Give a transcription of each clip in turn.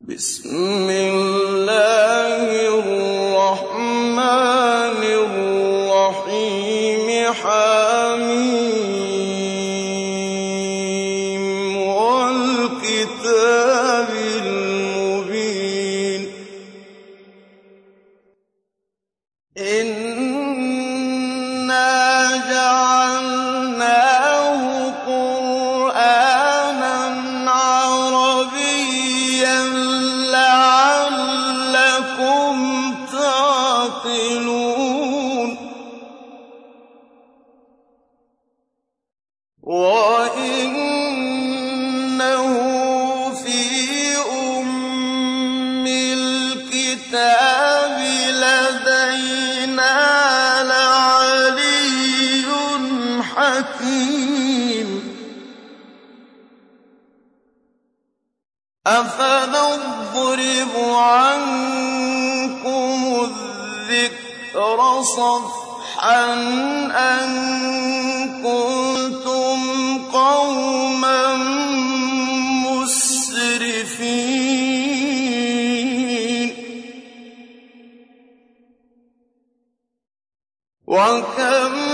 بسم الله وكم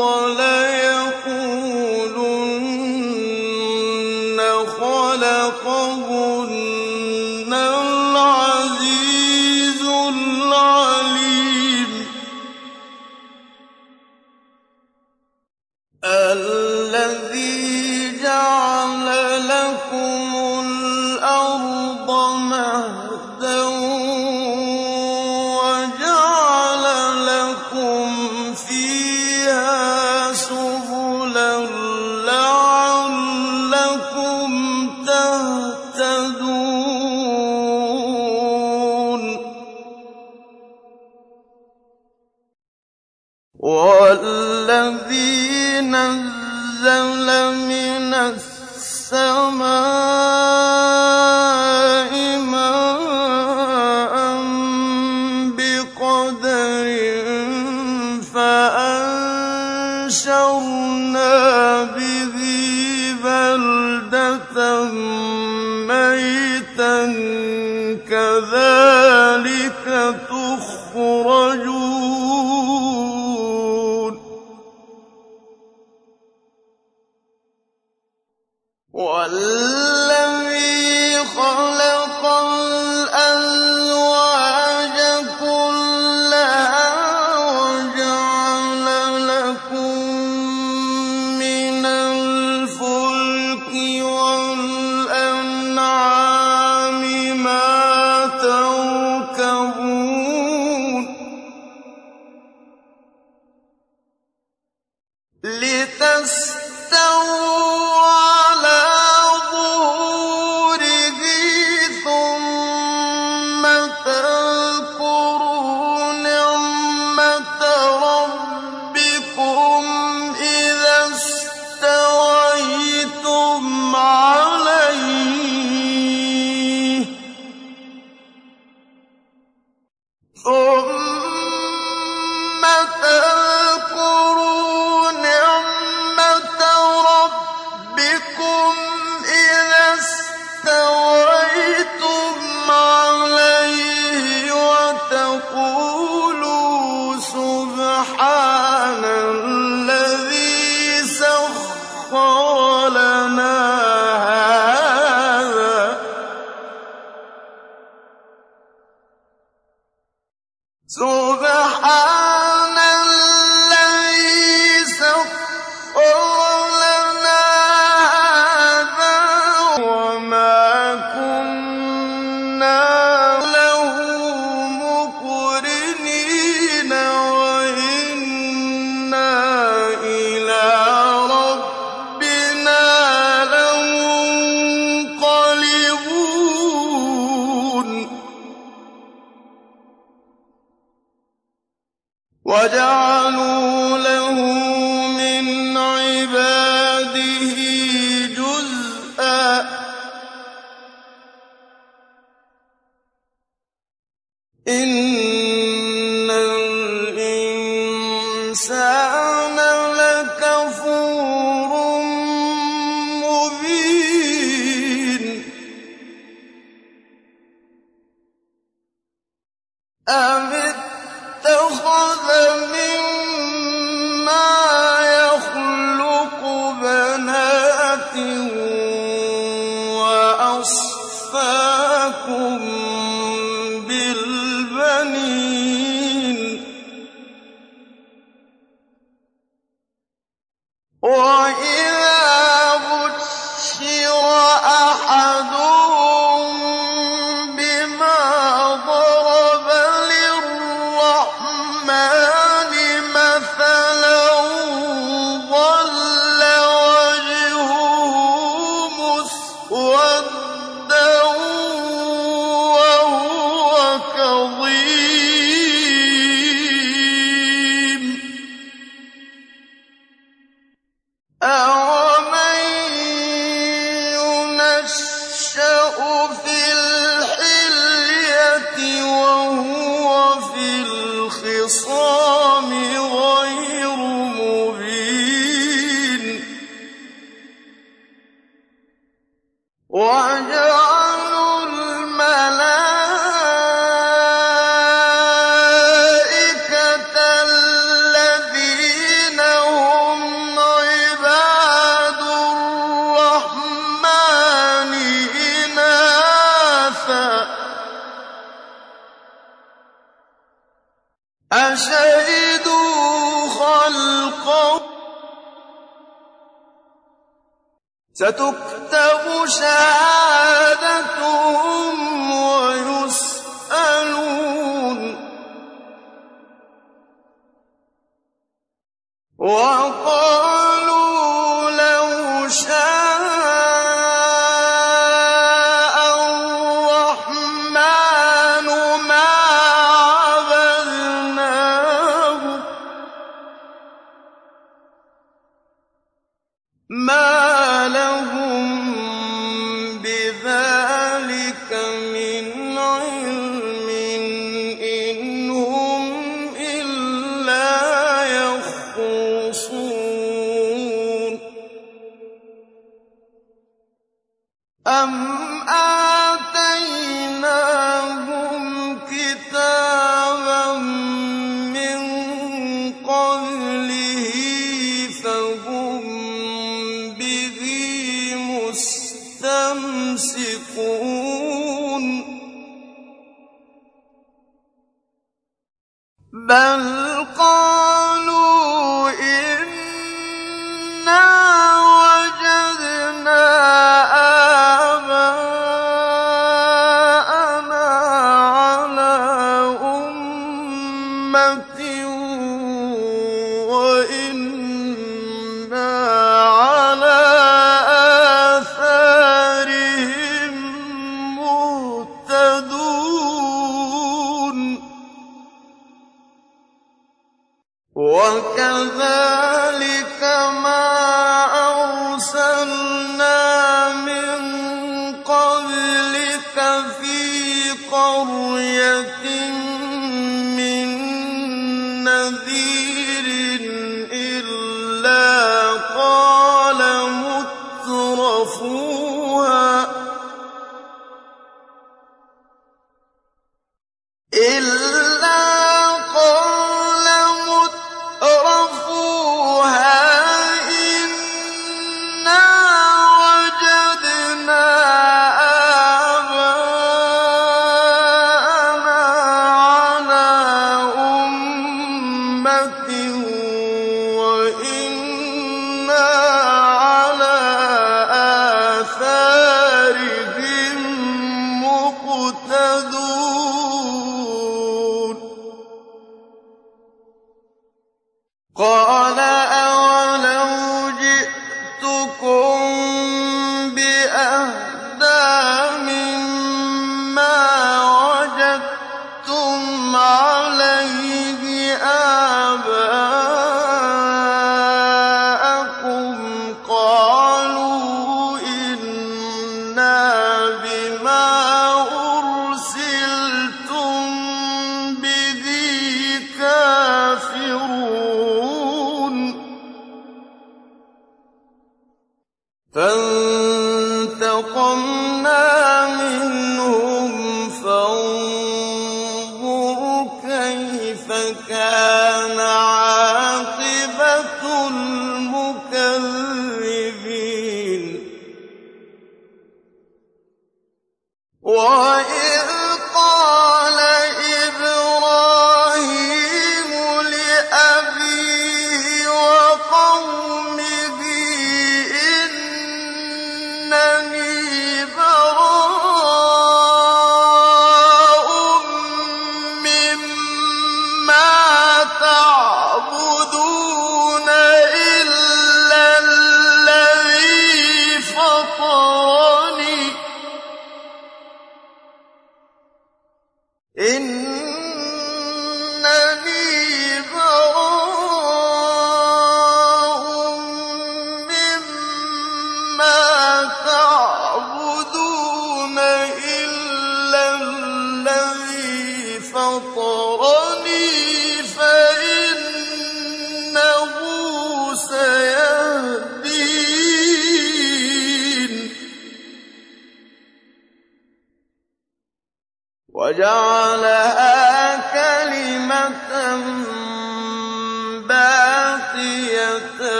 والأرض والذي سَتُكْتَبُ شَهَادَتُهُمْ مُسْتَمْسِكُونَ بَلْ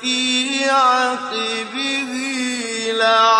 فِي عَقِبِهِ لَعَلَّهُمْ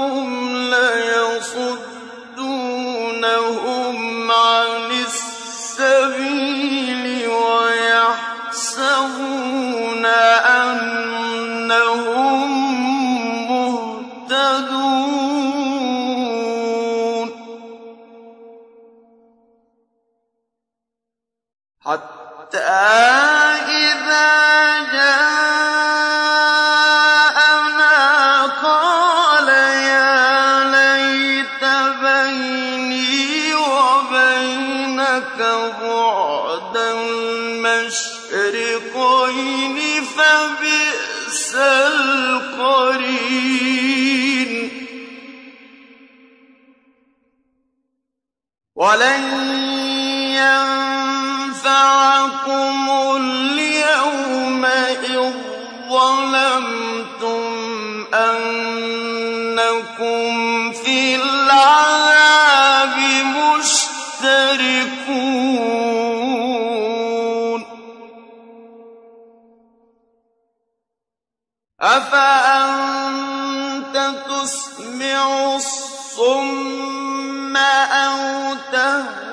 إنهم ليصدونهم إنكم في العذاب مشتركون. أفأنت تسمع الصم أو تهدي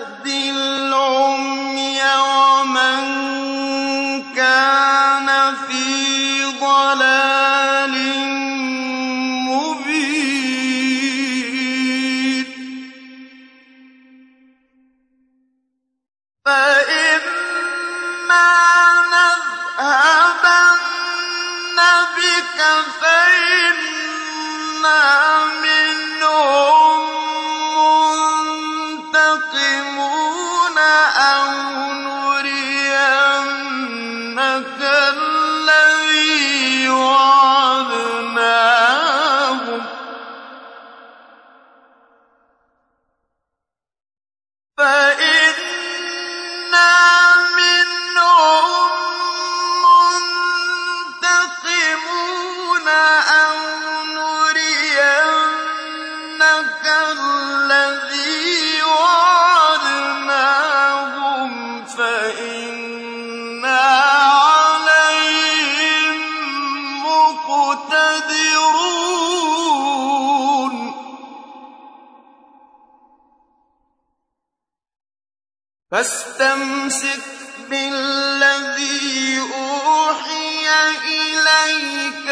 فاستمسك بالذي أوحي إليك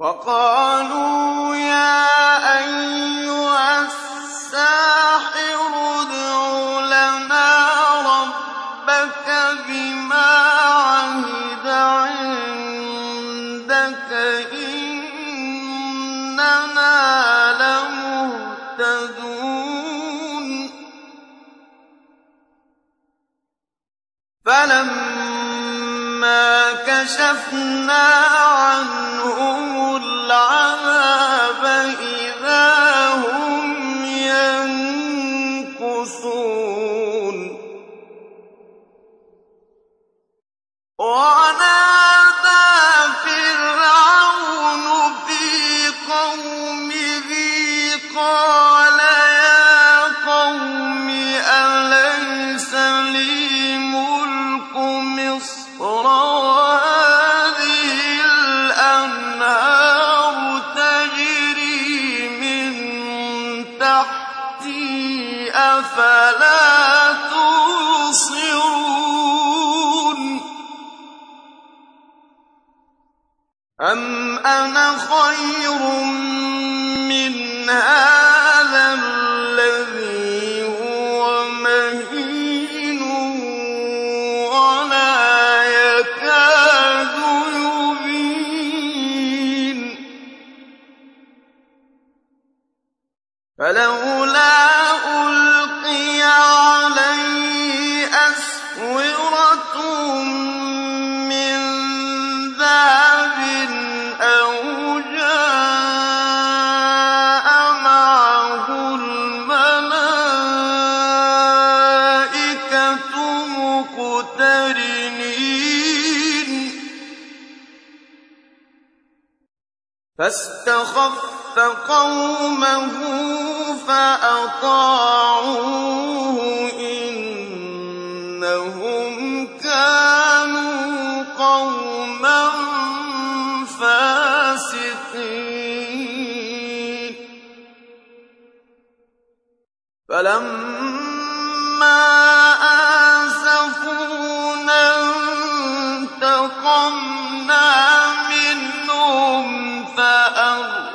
وَقَالُوا يَا أَيُّهَ السَّاحِرُ ادْعُ لَنَا رَبَّكَ بِمَا عَهِدَ عِندَكَ ۖ إِنَّنَا لَمُهْتَدُونَ. فَلَمَّا كَشَفْنَا خير منها فاستخف قومه فأطاعوه إنهم كانوا قوما فاسقين. فلما آسفونا انتقمنا فأغرقناهم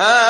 ها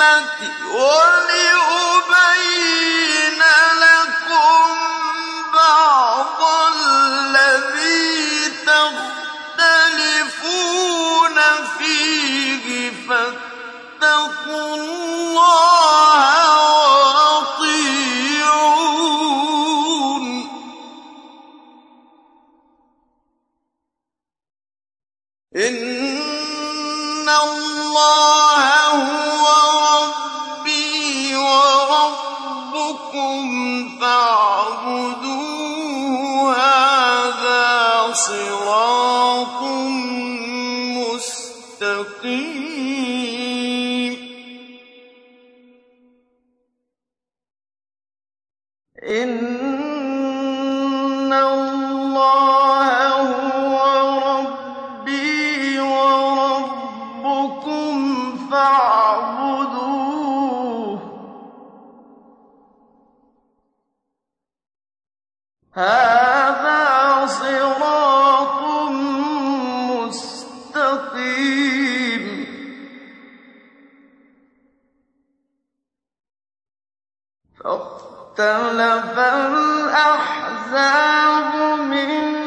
بِالْحِكْمَةِ وَلِأُبَيِّنَ فَاخْتَلَفَ الْأَحْزَابُ مِن